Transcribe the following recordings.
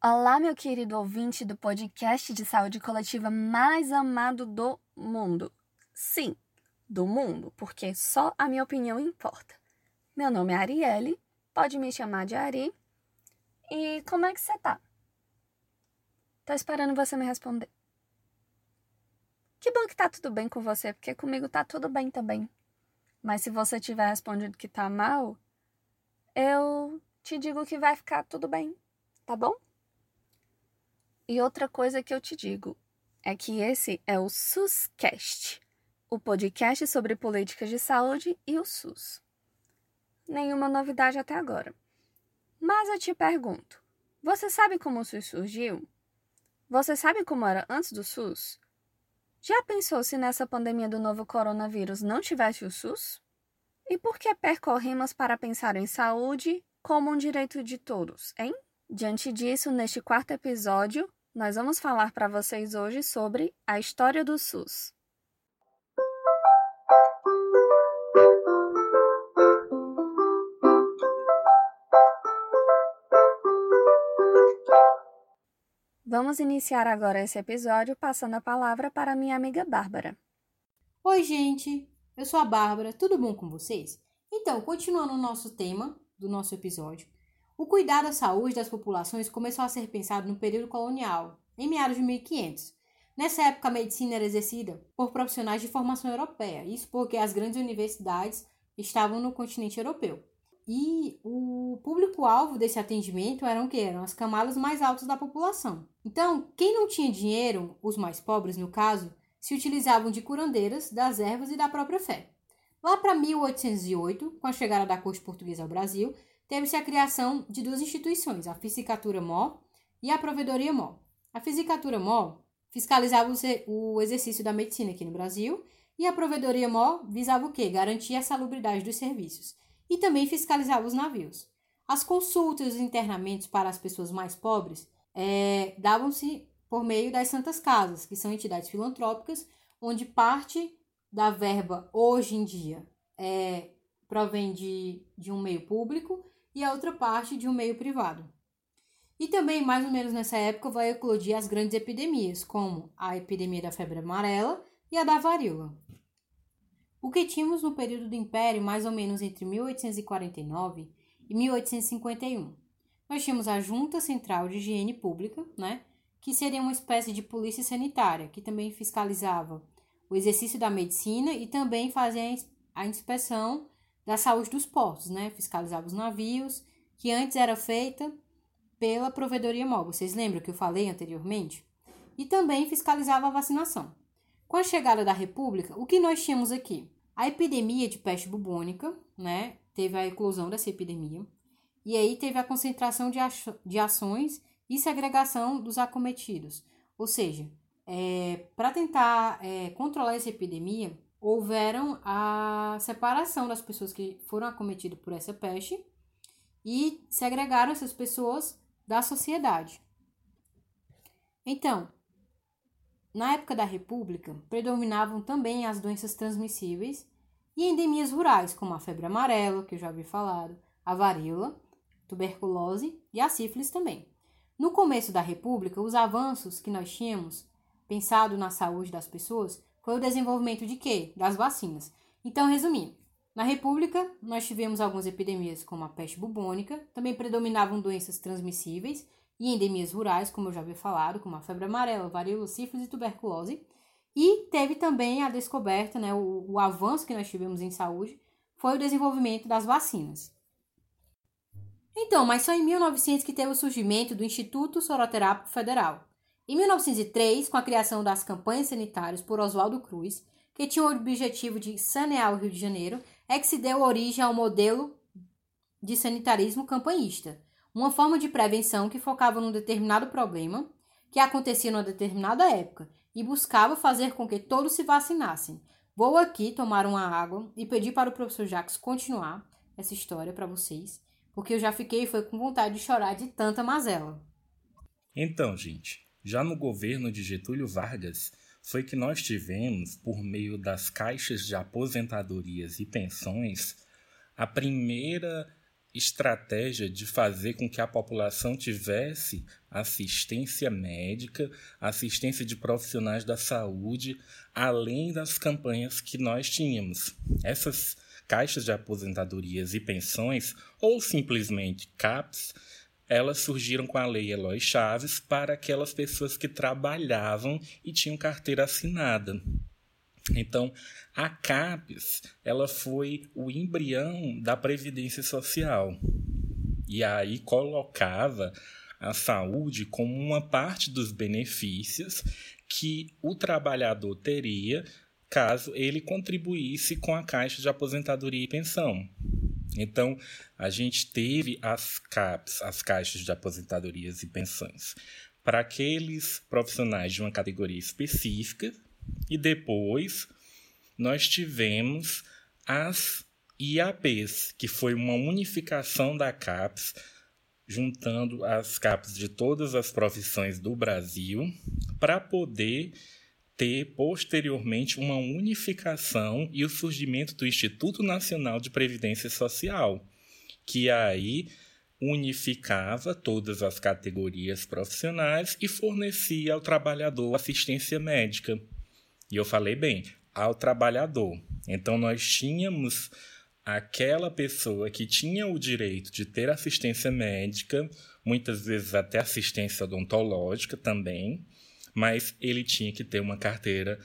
Olá, meu querido ouvinte do podcast de saúde coletiva mais amado do mundo. Sim, do mundo, porque só a minha opinião importa. Meu nome é Arielle, pode me chamar de Ari. E como é que você tá? Tô esperando você me responder. Que bom que tá tudo bem com você, porque comigo tá tudo bem também. Mas se você tiver respondido que tá mal, eu te digo que vai ficar tudo bem, tá bom? E outra coisa que eu te digo é que esse é o SUScast, o podcast sobre políticas de saúde e o SUS. Nenhuma novidade até agora. Mas eu te pergunto: você sabe como o SUS surgiu? Você sabe como era antes do SUS? Já pensou se nessa pandemia do novo coronavírus não tivesse o SUS? E por que percorremos para pensar em saúde como um direito de todos, hein? Diante disso, neste quarto episódio, nós vamos falar para vocês hoje sobre a história do SUS. Vamos iniciar agora esse episódio passando a palavra para minha amiga Bárbara. Oi, gente! Eu sou a Bárbara, tudo bom com vocês? Então, continuando o nosso tema do nosso episódio, o cuidado à saúde das populações começou a ser pensado no período colonial, em meados de 1500. Nessa época, a medicina era exercida por profissionais de formação europeia, isso porque as grandes universidades estavam no continente europeu. E o público-alvo desse atendimento eram que eram as camadas mais altas da população. Então, quem não tinha dinheiro, os mais pobres no caso, se utilizavam de curandeiras, das ervas e da própria fé. Lá para 1808, com a chegada da corte portuguesa ao Brasil, teve-se a criação de duas instituições, a Fisicatura Mó e a Provedoria Mó. A Fisicatura Mó fiscalizava o exercício da medicina aqui no Brasil e a Provedoria Mó visava o quê? Garantir a salubridade dos serviços e também fiscalizava os navios. As consultas e os internamentos para as pessoas mais pobres é, davam-se por meio das Santas Casas, que são entidades filantrópicas, onde parte da verba hoje em dia é, provém de, de um meio público e a outra parte de um meio privado. E também, mais ou menos nessa época, vai eclodir as grandes epidemias, como a epidemia da febre amarela e a da varíola. O que tínhamos no período do Império, mais ou menos entre 1849 e 1851? Nós tínhamos a Junta Central de Higiene Pública, né, que seria uma espécie de polícia sanitária, que também fiscalizava o exercício da medicina e também fazia a inspeção da saúde dos portos, né? Fiscalizava os navios, que antes era feita pela provedoria móvel. Vocês lembram que eu falei anteriormente? E também fiscalizava a vacinação. Com a chegada da República, o que nós tínhamos aqui? A epidemia de peste bubônica, né? Teve a eclosão dessa epidemia. E aí teve a concentração de, de ações e segregação dos acometidos. Ou seja, é, para tentar é, controlar essa epidemia, houveram a separação das pessoas que foram acometidas por essa peste e segregaram essas pessoas da sociedade. Então, na época da República, predominavam também as doenças transmissíveis e endemias rurais, como a febre amarela, que eu já havia falado, a varíola, tuberculose e a sífilis também. No começo da República, os avanços que nós tínhamos pensado na saúde das pessoas foi o desenvolvimento de quê? Das vacinas. Então, resumindo, na República, nós tivemos algumas epidemias como a peste bubônica, também predominavam doenças transmissíveis e endemias rurais, como eu já havia falado, como a febre amarela, varíola, sífilis e tuberculose. E teve também a descoberta, né, o, o avanço que nós tivemos em saúde, foi o desenvolvimento das vacinas. Então, mas só em 1900 que teve o surgimento do Instituto Soroterápico Federal, em 1903, com a criação das campanhas sanitárias por Oswaldo Cruz, que tinha o objetivo de sanear o Rio de Janeiro, é que se deu origem ao modelo de sanitarismo campanhista, uma forma de prevenção que focava num determinado problema que acontecia numa determinada época e buscava fazer com que todos se vacinassem. Vou aqui tomar uma água e pedir para o professor Jacques continuar essa história para vocês, porque eu já fiquei foi com vontade de chorar de tanta mazela. Então, gente, já no governo de Getúlio Vargas, foi que nós tivemos, por meio das caixas de aposentadorias e pensões, a primeira estratégia de fazer com que a população tivesse assistência médica, assistência de profissionais da saúde, além das campanhas que nós tínhamos. Essas caixas de aposentadorias e pensões, ou simplesmente CAPs, elas surgiram com a Lei Eloy Chaves para aquelas pessoas que trabalhavam e tinham carteira assinada. Então, a CAPES ela foi o embrião da Previdência Social. E aí colocava a saúde como uma parte dos benefícios que o trabalhador teria caso ele contribuísse com a Caixa de Aposentadoria e Pensão. Então, a gente teve as CAPs, as caixas de aposentadorias e pensões, para aqueles profissionais de uma categoria específica, e depois nós tivemos as IAPs, que foi uma unificação da CAPES, juntando as CAPES de todas as profissões do Brasil, para poder ter posteriormente uma unificação e o surgimento do Instituto Nacional de Previdência Social, que aí unificava todas as categorias profissionais e fornecia ao trabalhador assistência médica. E eu falei bem, ao trabalhador. Então nós tínhamos aquela pessoa que tinha o direito de ter assistência médica, muitas vezes até assistência odontológica também, mas ele tinha que ter uma carteira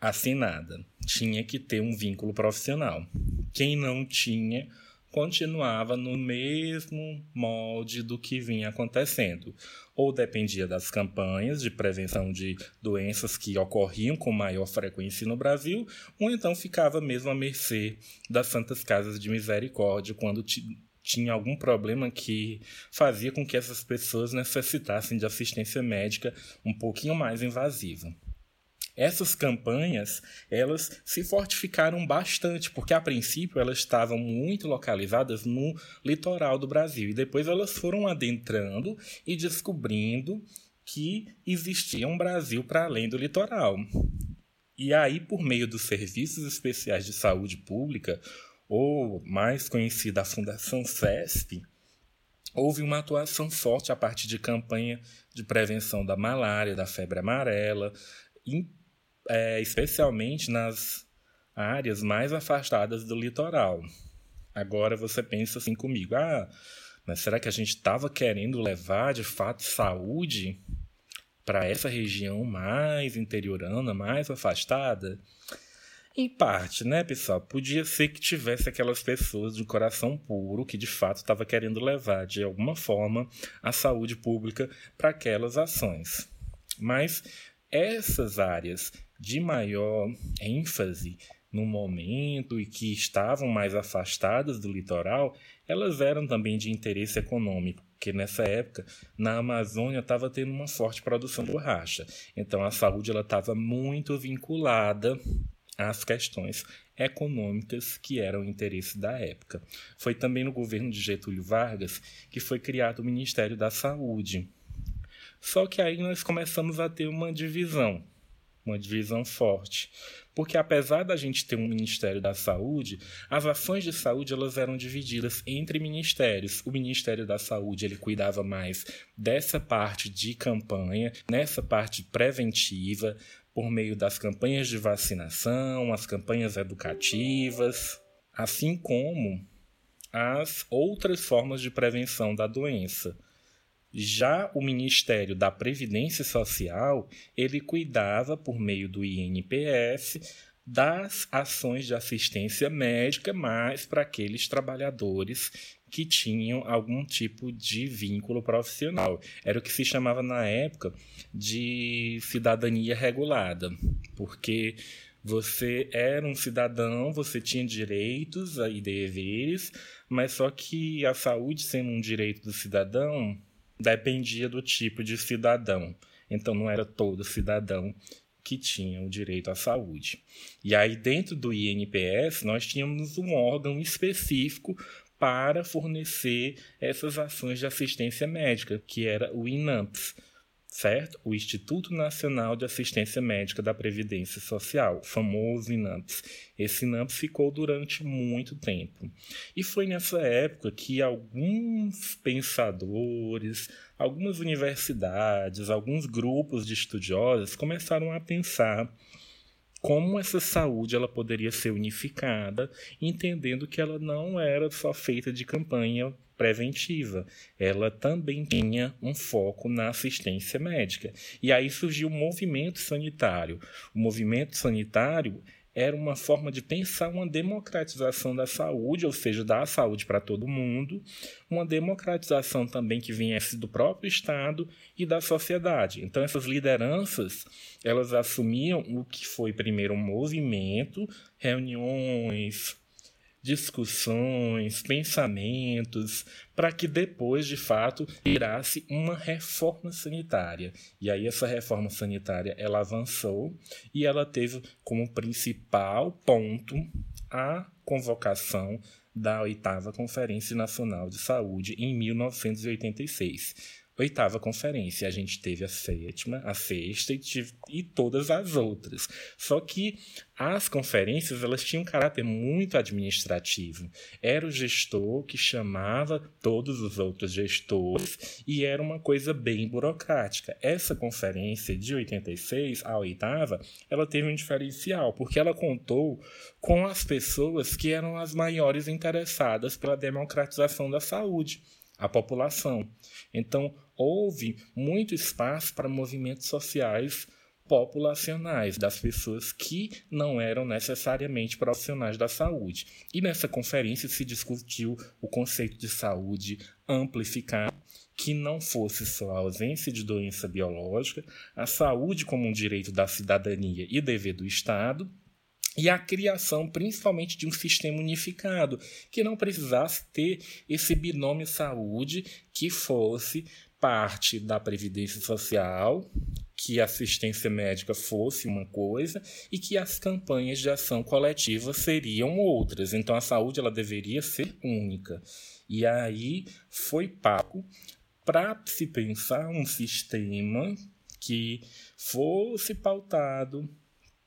assinada, tinha que ter um vínculo profissional. Quem não tinha continuava no mesmo molde do que vinha acontecendo. Ou dependia das campanhas de prevenção de doenças que ocorriam com maior frequência no Brasil, ou então ficava mesmo à mercê das Santas Casas de Misericórdia quando tinha algum problema que fazia com que essas pessoas necessitassem de assistência médica um pouquinho mais invasiva. Essas campanhas, elas se fortificaram bastante, porque a princípio elas estavam muito localizadas no litoral do Brasil e depois elas foram adentrando e descobrindo que existia um Brasil para além do litoral. E aí, por meio dos serviços especiais de saúde pública, ou mais conhecida a Fundação CESP, houve uma atuação forte a partir de campanha de prevenção da malária, da febre amarela, é, especialmente nas áreas mais afastadas do litoral. Agora você pensa assim comigo: ah, mas será que a gente estava querendo levar de fato saúde para essa região mais interiorana, mais afastada? Em parte, né, pessoal? Podia ser que tivesse aquelas pessoas de coração puro que de fato estava querendo levar de alguma forma a saúde pública para aquelas ações. Mas essas áreas de maior ênfase no momento e que estavam mais afastadas do litoral, elas eram também de interesse econômico, porque nessa época na Amazônia estava tendo uma forte produção de borracha. Então a saúde ela estava muito vinculada às questões econômicas que eram interesse da época. Foi também no governo de Getúlio Vargas que foi criado o Ministério da Saúde. Só que aí nós começamos a ter uma divisão uma divisão forte. Porque apesar da gente ter um Ministério da Saúde, as ações de saúde elas eram divididas entre ministérios. O Ministério da Saúde ele cuidava mais dessa parte de campanha, nessa parte preventiva, por meio das campanhas de vacinação, as campanhas educativas, assim como as outras formas de prevenção da doença. Já o Ministério da Previdência Social, ele cuidava por meio do INPS das ações de assistência médica, mais para aqueles trabalhadores que tinham algum tipo de vínculo profissional. Era o que se chamava na época de cidadania regulada, porque você era um cidadão, você tinha direitos e deveres, mas só que a saúde sendo um direito do cidadão, dependia do tipo de cidadão. Então não era todo cidadão que tinha o direito à saúde. E aí dentro do INPS nós tínhamos um órgão específico para fornecer essas ações de assistência médica, que era o INAMPS. certo? O Instituto Nacional de Assistência Médica da Previdência Social, famoso INAMPS. Esse INAMPS ficou durante muito tempo. E foi nessa época que alguns pensadores, algumas universidades, alguns grupos de estudiosos começaram a pensar como essa saúde ela poderia ser unificada, entendendo que ela não era só feita de campanha preventiva, ela também tinha um foco na assistência médica. E aí surgiu o movimento sanitário. O movimento sanitário era uma forma de pensar uma democratização da saúde, ou seja, dar saúde para todo mundo, uma democratização também que viesse do próprio Estado e da sociedade. Então essas lideranças, elas assumiam o que foi primeiro um movimento, reuniões, discussões, pensamentos, para que depois, de fato, virasse uma reforma sanitária. E aí essa reforma sanitária ela avançou e ela teve como principal ponto a convocação da oitava Conferência Nacional de Saúde em 1986 oitava conferência. A gente teve a sétima, a sexta e, tive, e todas as outras. Só que as conferências elas tinham um caráter muito administrativo. Era o gestor que chamava todos os outros gestores e era uma coisa bem burocrática. Essa conferência de 86, a oitava, ela teve um diferencial, porque ela contou com as pessoas que eram as maiores interessadas pela democratização da saúde a população. Então, houve muito espaço para movimentos sociais populacionais, das pessoas que não eram necessariamente profissionais da saúde. E nessa conferência se discutiu o conceito de saúde amplificado, que não fosse só a ausência de doença biológica, a saúde como um direito da cidadania e dever do Estado, e a criação principalmente de um sistema unificado, que não precisasse ter esse binômio saúde que fosse parte da previdência social, que assistência médica fosse uma coisa e que as campanhas de ação coletiva seriam outras. Então a saúde ela deveria ser única. E aí foi pago para se pensar um sistema que fosse pautado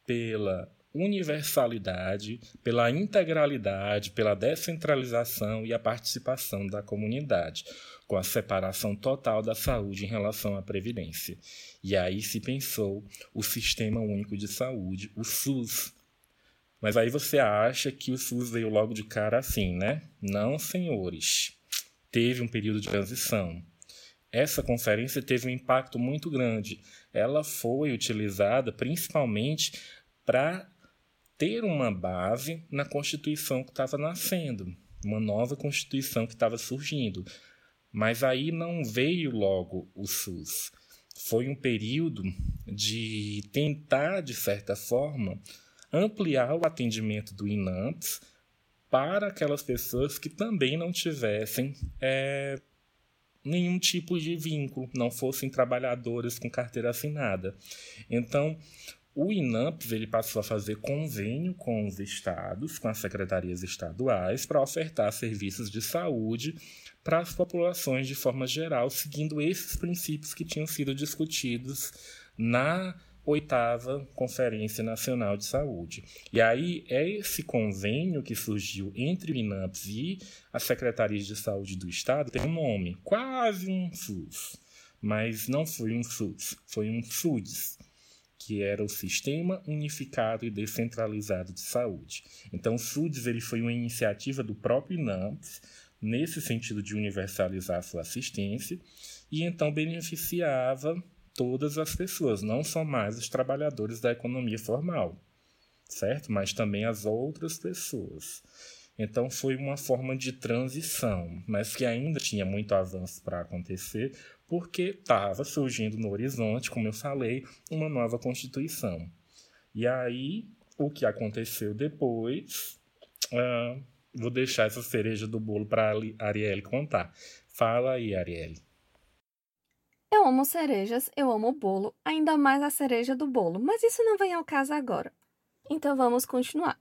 pela universalidade, pela integralidade, pela descentralização e a participação da comunidade, com a separação total da saúde em relação à previdência. E aí se pensou o Sistema Único de Saúde, o SUS. Mas aí você acha que o SUS veio logo de cara assim, né? Não, senhores. Teve um período de transição. Essa conferência teve um impacto muito grande. Ela foi utilizada principalmente para ter uma base na Constituição que estava nascendo, uma nova Constituição que estava surgindo. Mas aí não veio logo o SUS. Foi um período de tentar, de certa forma, ampliar o atendimento do INAMPS para aquelas pessoas que também não tivessem é, nenhum tipo de vínculo, não fossem trabalhadores com carteira assinada. Então, o INAMPS ele passou a fazer convênio com os estados, com as secretarias estaduais, para ofertar serviços de saúde para as populações de forma geral, seguindo esses princípios que tinham sido discutidos na oitava Conferência Nacional de Saúde. E aí é esse convênio que surgiu entre o INAMPS e as secretarias de saúde do estado tem um nome, quase um SUS, mas não foi um SUS, foi um SUDS que era o Sistema Unificado e Descentralizado de Saúde. Então, o SUDES ele foi uma iniciativa do próprio INAMPS, nesse sentido de universalizar sua assistência, e então beneficiava todas as pessoas, não só mais os trabalhadores da economia formal, certo? Mas também as outras pessoas. Então foi uma forma de transição, mas que ainda tinha muito avanço para acontecer, porque estava surgindo no horizonte, como eu falei, uma nova Constituição. E aí, o que aconteceu depois, uh, vou deixar essa cereja do bolo para a Arielle contar. Fala aí, Arielle. Eu amo cerejas, eu amo bolo, ainda mais a cereja do bolo, mas isso não vem ao caso agora. Então vamos continuar.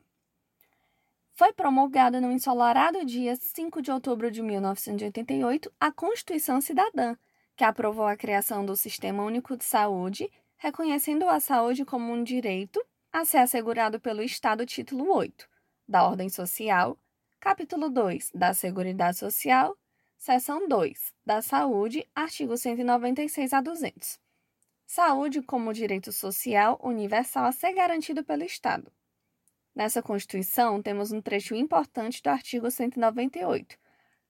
Foi promulgada no ensolarado dia 5 de outubro de 1988 a Constituição Cidadã, que aprovou a criação do Sistema Único de Saúde, reconhecendo a saúde como um direito a ser assegurado pelo Estado, título 8, da Ordem Social, capítulo 2, da Seguridade Social, seção 2, da Saúde, artigo 196 a 200. Saúde como direito social universal a ser garantido pelo Estado. Nessa Constituição, temos um trecho importante do artigo 198.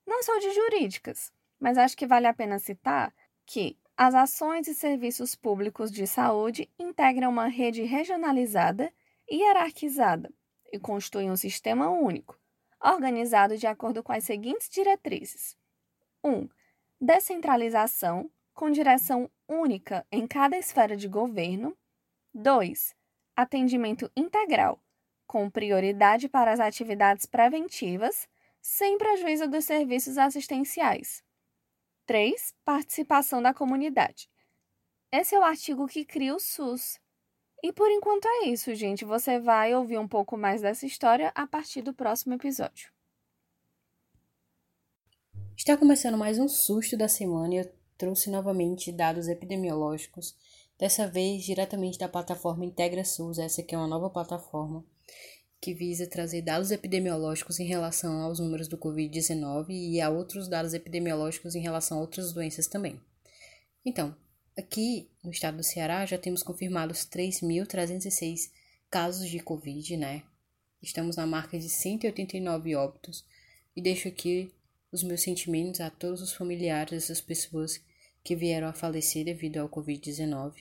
Não são de jurídicas, mas acho que vale a pena citar que as ações e serviços públicos de saúde integram uma rede regionalizada e hierarquizada e constituem um sistema único, organizado de acordo com as seguintes diretrizes: 1. Um, descentralização, com direção única em cada esfera de governo. 2. Atendimento integral, com prioridade para as atividades preventivas, sem prejuízo dos serviços assistenciais. 3. Participação da comunidade. Esse é o artigo que cria o SUS. E por enquanto é isso, gente. Você vai ouvir um pouco mais dessa história a partir do próximo episódio. Está começando mais um susto da semana e eu trouxe novamente dados epidemiológicos, dessa vez diretamente da plataforma Integra SUS, essa aqui é uma nova plataforma que visa trazer dados epidemiológicos em relação aos números do Covid-19 e a outros dados epidemiológicos em relação a outras doenças também. Então, aqui no estado do Ceará já temos confirmados 3.306 casos de Covid, né? Estamos na marca de 189 óbitos e deixo aqui os meus sentimentos a todos os familiares dessas pessoas que vieram a falecer devido ao Covid-19.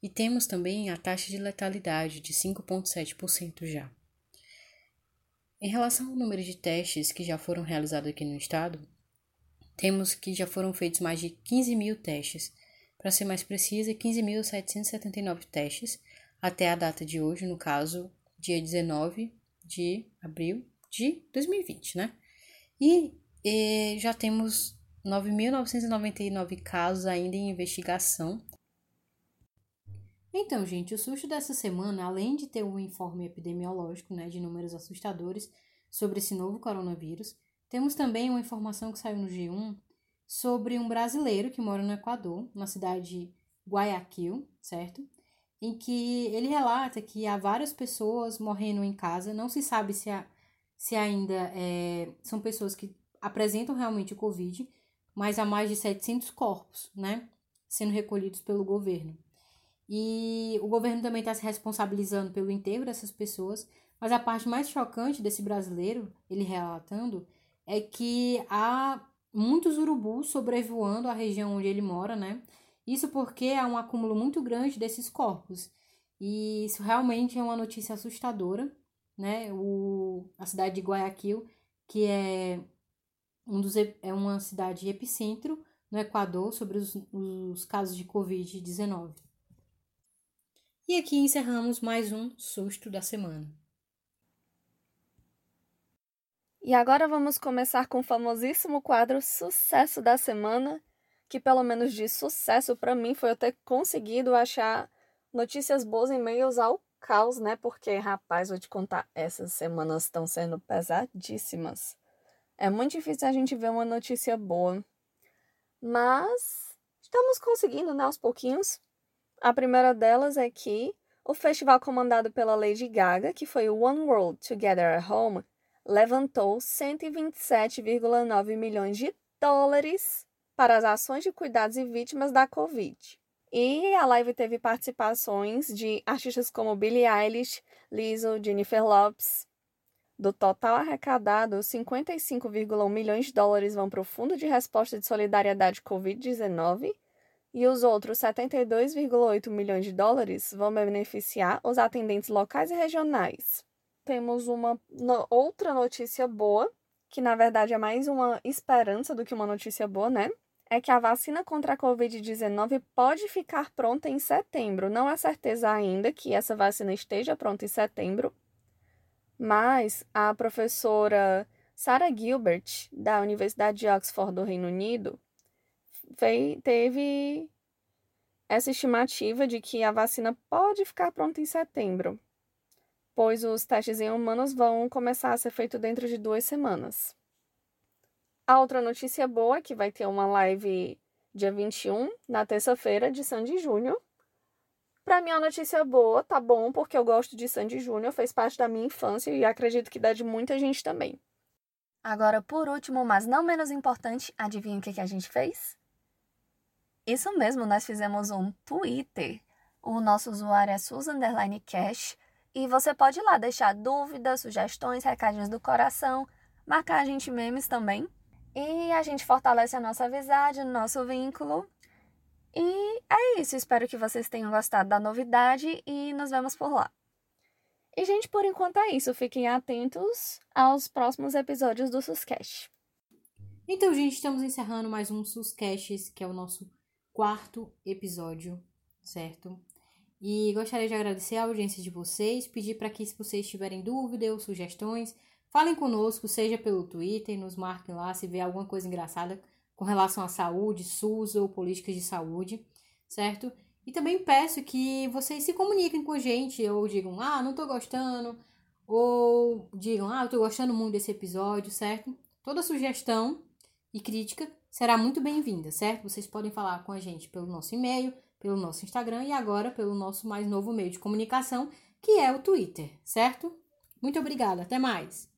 E temos também a taxa de letalidade de 5,7% já. Em relação ao número de testes que já foram realizados aqui no estado, temos que já foram feitos mais de 15 mil testes. Para ser mais precisa, 15.779 testes até a data de hoje, no caso, dia 19 de abril de 2020, né? E e já temos 9.999 casos ainda em investigação. Então, gente, o susto dessa semana, além de ter um informe epidemiológico né, de números assustadores sobre esse novo coronavírus, temos também uma informação que saiu no G1 sobre um brasileiro que mora no Equador, na cidade de Guayaquil, certo? Em que ele relata que há várias pessoas morrendo em casa, não se sabe se, há, se ainda é, são pessoas que apresentam realmente o Covid, mas há mais de 700 corpos, né, sendo recolhidos pelo governo. E o governo também está se responsabilizando pelo enterro dessas pessoas, mas a parte mais chocante desse brasileiro, ele relatando, é que há muitos urubus sobrevoando a região onde ele mora, né? Isso porque há um acúmulo muito grande desses corpos. E isso realmente é uma notícia assustadora, né? O, a cidade de Guayaquil, que é um dos, é uma cidade epicentro no Equador sobre os, os casos de Covid-19. E aqui encerramos mais um susto da semana. E agora vamos começar com o famosíssimo quadro Sucesso da Semana, que pelo menos de sucesso para mim foi eu ter conseguido achar notícias boas em meios ao caos, né? Porque, rapaz, vou te contar, essas semanas estão sendo pesadíssimas. É muito difícil a gente ver uma notícia boa. Mas estamos conseguindo, né, aos pouquinhos. A primeira delas é que o festival comandado pela Lady Gaga, que foi o One World Together at Home, levantou 127,9 milhões de dólares para as ações de cuidados e vítimas da Covid. E a live teve participações de artistas como Billie Eilish, Lizzo, Jennifer Lopez, do total arrecadado, 55,1 milhões de dólares vão para o Fundo de Resposta de Solidariedade Covid-19 e os outros 72,8 milhões de dólares vão beneficiar os atendentes locais e regionais. Temos uma no, outra notícia boa, que na verdade é mais uma esperança do que uma notícia boa, né? É que a vacina contra a Covid-19 pode ficar pronta em setembro. Não há certeza ainda que essa vacina esteja pronta em setembro, mas a professora Sarah Gilbert, da Universidade de Oxford do Reino Unido, fez, teve essa estimativa de que a vacina pode ficar pronta em setembro, pois os testes em humanos vão começar a ser feitos dentro de duas semanas. A outra notícia boa é que vai ter uma live dia 21, na terça-feira, de Sandy Júnior. Para mim, é uma notícia boa, tá bom, porque eu gosto de Sandy Júnior, fez parte da minha infância e acredito que dá de muita gente também. Agora, por último, mas não menos importante, adivinha o que a gente fez? Isso mesmo, nós fizemos um Twitter. O nosso usuário é Cash e você pode ir lá deixar dúvidas, sugestões, recadinhos do coração, marcar a gente memes também. E a gente fortalece a nossa amizade, o nosso vínculo. E é isso, espero que vocês tenham gostado da novidade e nos vemos por lá. E, gente, por enquanto é isso. Fiquem atentos aos próximos episódios do Suscast. Então, gente, estamos encerrando mais um Suscast, que é o nosso quarto episódio, certo? E gostaria de agradecer a audiência de vocês, pedir para que, se vocês tiverem dúvidas ou sugestões, falem conosco, seja pelo Twitter, nos marquem lá se vê alguma coisa engraçada com relação à saúde, SUS ou políticas de saúde, certo? E também peço que vocês se comuniquem com a gente, ou digam, ah, não tô gostando, ou digam, ah, eu tô gostando muito desse episódio, certo? Toda sugestão e crítica será muito bem-vinda, certo? Vocês podem falar com a gente pelo nosso e-mail, pelo nosso Instagram e agora pelo nosso mais novo meio de comunicação, que é o Twitter, certo? Muito obrigada, até mais!